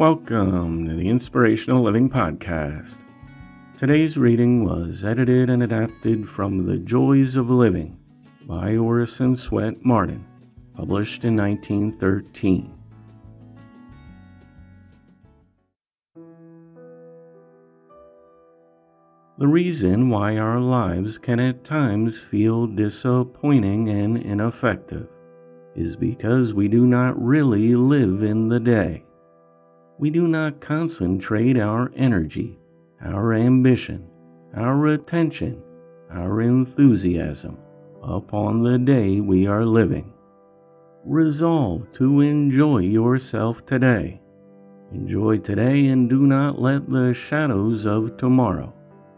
Welcome to the Inspirational Living Podcast. Today's reading was edited and adapted from The Joys of Living by Orison Swett Marden, published in 1913. The reason why our lives can at times feel disappointing and ineffective is because we do not really live in the day we do not concentrate our energy, our ambition, our attention, our enthusiasm upon the day we are living. Resolve to enjoy yourself today. Enjoy today and do not let the shadows of tomorrow,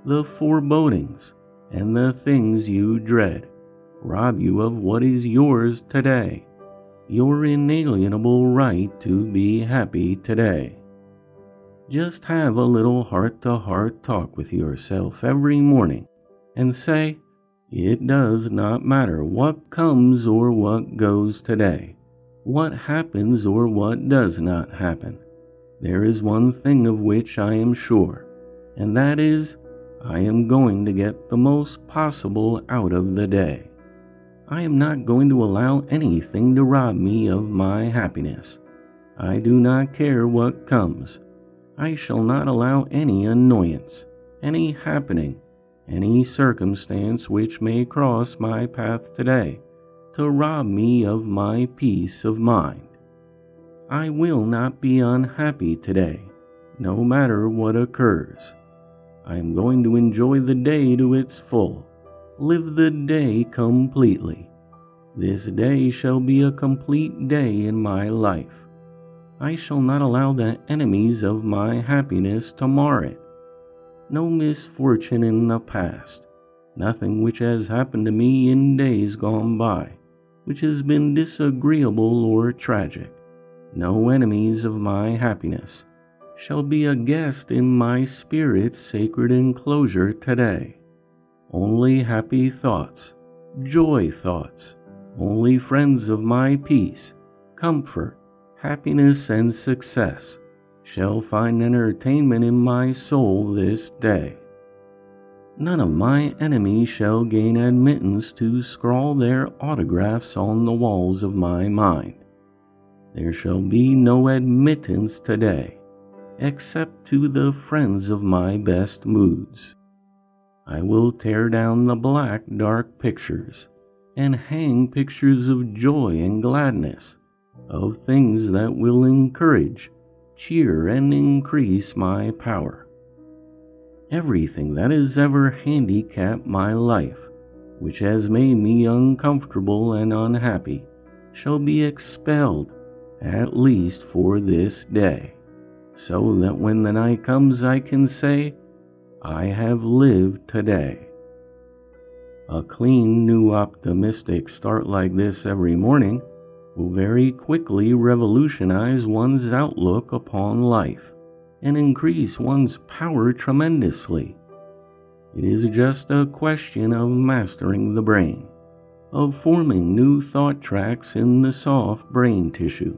the forebodings, and the things you dread rob you of what is yours today your inalienable right to be happy today. Just have a little heart to heart talk with yourself every morning and say, It does not matter what comes or what goes today, what happens or what does not happen. There is one thing of which I am sure, and that is, I am going to get the most possible out of the day. I am not going to allow anything to rob me of my happiness. I do not care what comes. I shall not allow any annoyance, any happening, any circumstance which may cross my path today to rob me of my peace of mind. I will not be unhappy today, no matter what occurs. I am going to enjoy the day to its full live the day completely. This day shall be a complete day in my life. I shall not allow the enemies of my happiness to mar it. No misfortune in the past, nothing which has happened to me in days gone by, which has been disagreeable or tragic, no enemies of my happiness, shall be a guest in my spirit's sacred enclosure today only happy thoughts, joy thoughts, only friends of my peace, comfort, happiness, and success shall find entertainment in my soul this day. None of my enemies shall gain admittance to scrawl their autographs on the walls of my mind. There shall be no admittance today, except to the friends of my best moods. I will tear down the black, dark pictures and hang pictures of joy and gladness, of things that will encourage, cheer, and increase my power. Everything that has ever handicapped my life, which has made me uncomfortable and unhappy, shall be expelled, at least for this day, so that when the night comes I can say, I have lived today. A clean, new, optimistic start like this every morning will very quickly revolutionize one's outlook upon life and increase one's power tremendously. It is just a question of mastering the brain, of forming new thought tracks in the soft brain tissue,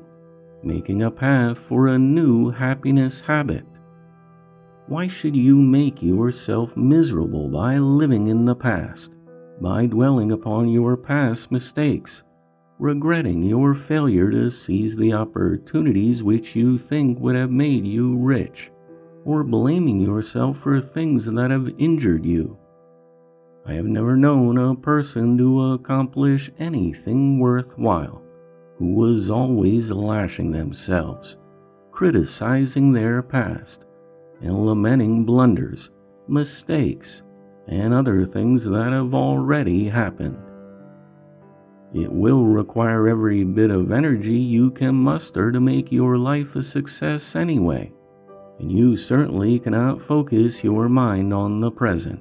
making a path for a new happiness habit. Why should you make yourself miserable by living in the past, by dwelling upon your past mistakes? Regretting your failure to seize the opportunities which you think would have made you rich, or blaming yourself for things that have injured you. I have never known a person to accomplish anything worthwhile who was always lashing themselves, criticizing their past, and lamenting blunders, mistakes, and other things that have already happened. It will require every bit of energy you can muster to make your life a success anyway, and you certainly cannot focus your mind on the present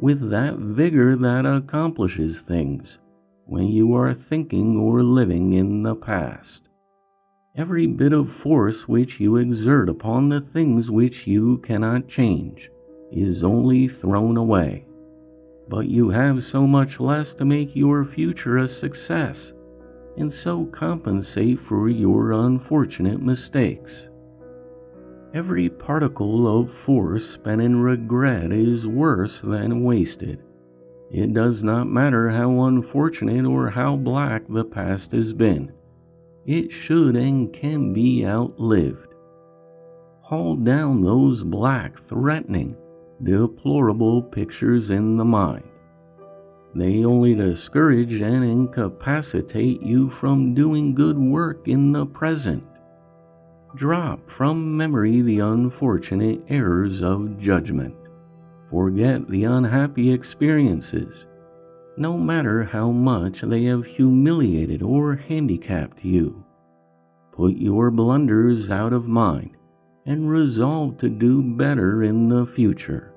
with that vigor that accomplishes things when you are thinking or living in the past. Every bit of force which you exert upon the things which you cannot change is only thrown away but you have so much less to make your future a success and so compensate for your unfortunate mistakes. Every particle of force spent in regret is worse than wasted. It does not matter how unfortunate or how black the past has been. It should and can be outlived. Haul down those black, threatening, deplorable pictures in the mind. They only discourage and incapacitate you from doing good work in the present. Drop from memory the unfortunate errors of judgment. Forget the unhappy experiences, no matter how much they have humiliated or handicapped you. Put your blunders out of mind and resolve to do better in the future.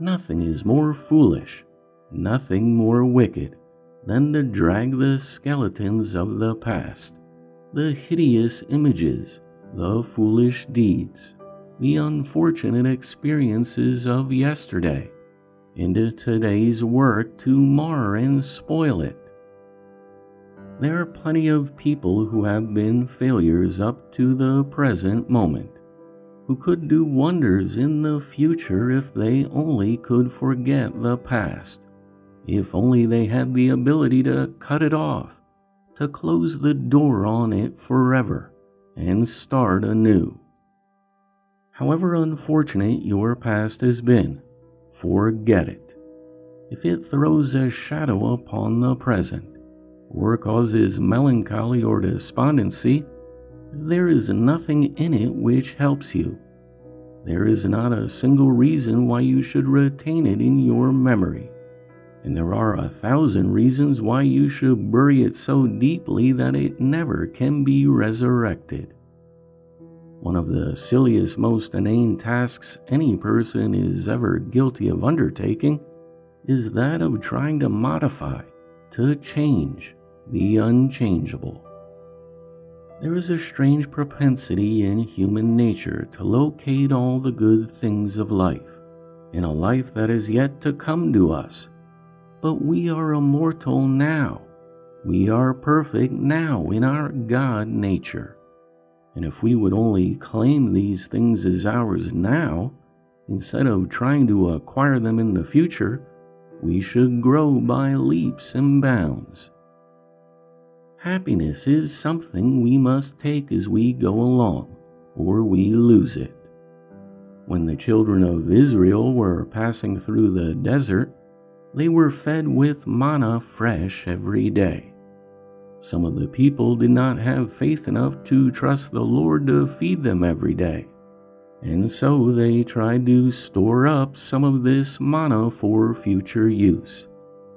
Nothing is more foolish, nothing more wicked, than to drag the skeletons of the past, the hideous images, the foolish deeds, the unfortunate experiences of yesterday, into today's work to mar and spoil it. There are plenty of people who have been failures up to the present moment who could do wonders in the future if they only could forget the past, if only they had the ability to cut it off, to close the door on it forever, and start anew. However unfortunate your past has been, forget it. If it throws a shadow upon the present, or causes melancholy or despondency, there is nothing in it which helps you. There is not a single reason why you should retain it in your memory, and there are a thousand reasons why you should bury it so deeply that it never can be resurrected. One of the silliest, most inane tasks any person is ever guilty of undertaking is that of trying to modify, to change the unchangeable. There is a strange propensity in human nature to locate all the good things of life in a life that is yet to come to us. But we are immortal now. We are perfect now in our God nature. And if we would only claim these things as ours now, instead of trying to acquire them in the future, we should grow by leaps and bounds. Happiness is something we must take as we go along, or we lose it. When the children of Israel were passing through the desert, they were fed with manna fresh every day. Some of the people did not have faith enough to trust the Lord to feed them every day, and so they tried to store up some of this manna for future use,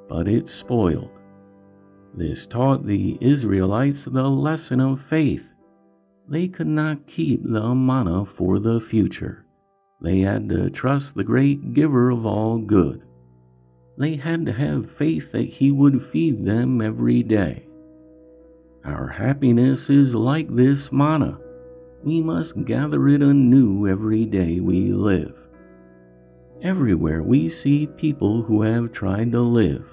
but it spoiled. This taught the Israelites the lesson of faith. They could not keep the manna for the future. They had to trust the great giver of all good. They had to have faith that he would feed them every day. Our happiness is like this manna. We must gather it anew every day we live. Everywhere we see people who have tried to live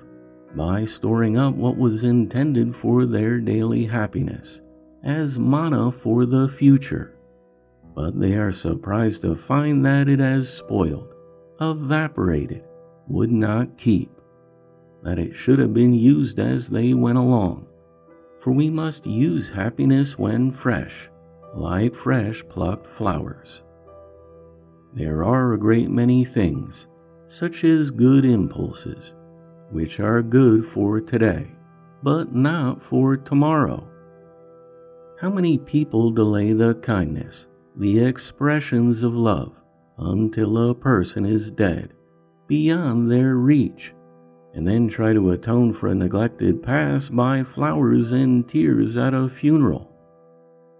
by storing up what was intended for their daily happiness as manna for the future. But they are surprised to find that it has spoiled, evaporated, would not keep, that it should have been used as they went along. For we must use happiness when fresh, like fresh plucked flowers. There are a great many things, such as good impulses, which are good for today, but not for tomorrow. How many people delay the kindness, the expressions of love, until a person is dead, beyond their reach, and then try to atone for a neglected past by flowers and tears at a funeral?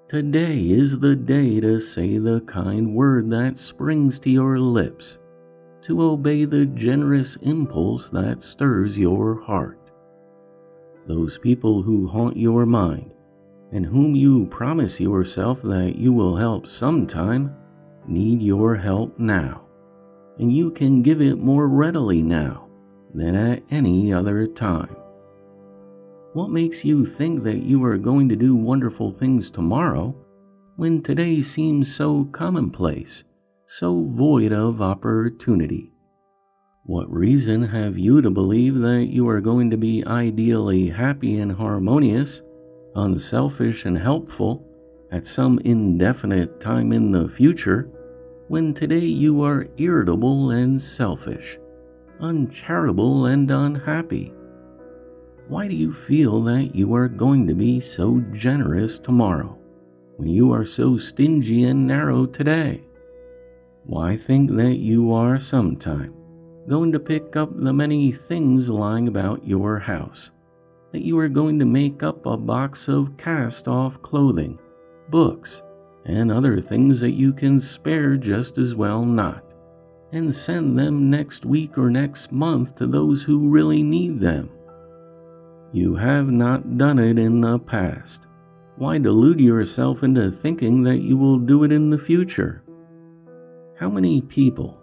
Today is the day to say the kind word that springs to your lips, to obey the generous impulse that stirs your heart. Those people who haunt your mind, and whom you promise yourself that you will help sometime, need your help now, and you can give it more readily now than at any other time. What makes you think that you are going to do wonderful things tomorrow when today seems so commonplace, so void of opportunity? What reason have you to believe that you are going to be ideally happy and harmonious, unselfish and helpful at some indefinite time in the future when today you are irritable and selfish, uncharitable and unhappy? Why do you feel that you are going to be so generous tomorrow when you are so stingy and narrow today? Why think that you are sometime going to pick up the many things lying about your house? That you are going to make up a box of cast off clothing, books, and other things that you can spare just as well not, and send them next week or next month to those who really need them? You have not done it in the past. Why delude yourself into thinking that you will do it in the future? How many people,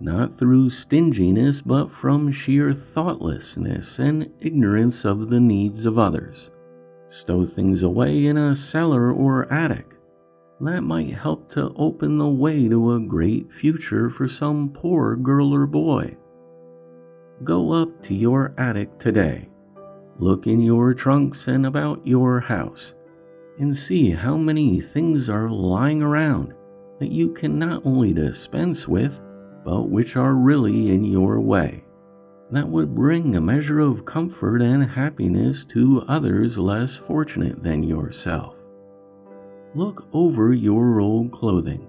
not through stinginess but from sheer thoughtlessness and ignorance of the needs of others, stow things away in a cellar or attic that might help to open the way to a great future for some poor girl or boy? Go up to your attic today Look in your trunks and about your house and see how many things are lying around that you can not only dispense with, but which are really in your way. That would bring a measure of comfort and happiness to others less fortunate than yourself. Look over your old clothing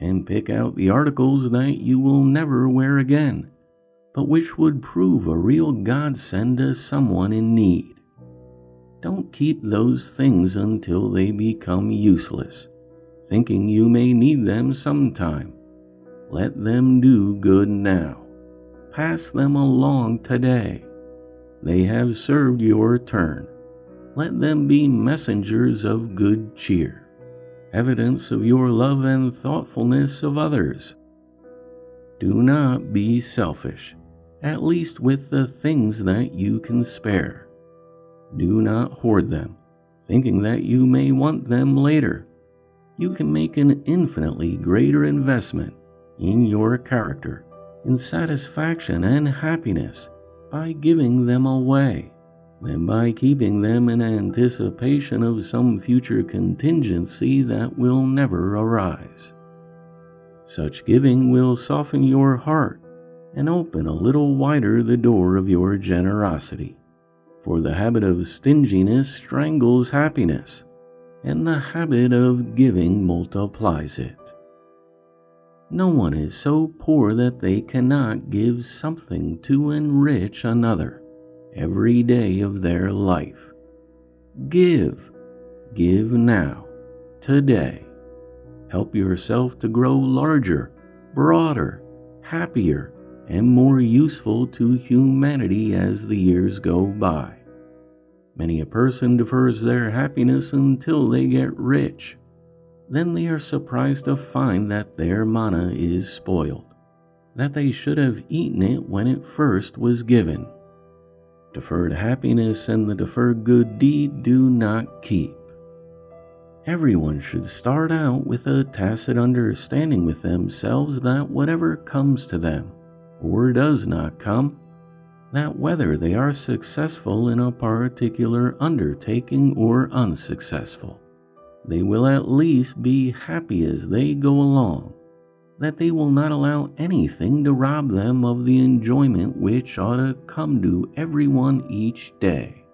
and pick out the articles that you will never wear again but which would prove a real godsend to someone in need. Don't keep those things until they become useless, thinking you may need them sometime. Let them do good now. Pass them along today. They have served your turn. Let them be messengers of good cheer, evidence of your love and thoughtfulness of others. Do not be selfish at least with the things that you can spare. Do not hoard them, thinking that you may want them later. You can make an infinitely greater investment in your character, in satisfaction and happiness by giving them away than by keeping them in anticipation of some future contingency that will never arise. Such giving will soften your heart and open a little wider the door of your generosity. For the habit of stinginess strangles happiness, and the habit of giving multiplies it. No one is so poor that they cannot give something to enrich another every day of their life. Give, give now, today. Help yourself to grow larger, broader, happier, and more useful to humanity as the years go by. Many a person defers their happiness until they get rich. Then they are surprised to find that their manna is spoiled, that they should have eaten it when it first was given. Deferred happiness and the deferred good deed do not keep. Everyone should start out with a tacit understanding with themselves that whatever comes to them, or does not come, that whether they are successful in a particular undertaking or unsuccessful, they will at least be happy as they go along, that they will not allow anything to rob them of the enjoyment which ought to come to everyone each day.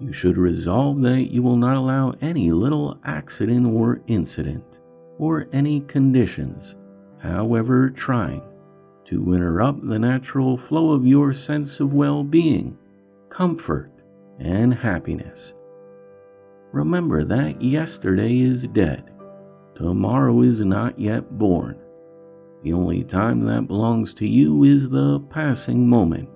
You should resolve that you will not allow any little accident or incident, or any conditions, however trying, to interrupt the natural flow of your sense of well being, comfort, and happiness. Remember that yesterday is dead, tomorrow is not yet born. The only time that belongs to you is the passing moment.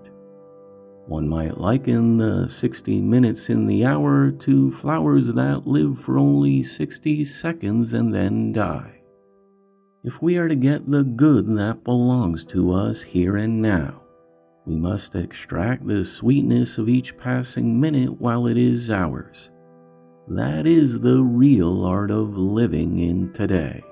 One might liken the 60 minutes in the hour to flowers that live for only 60 seconds and then die. If we are to get the good that belongs to us here and now, we must extract the sweetness of each passing minute while it is ours. That is the real art of living in today.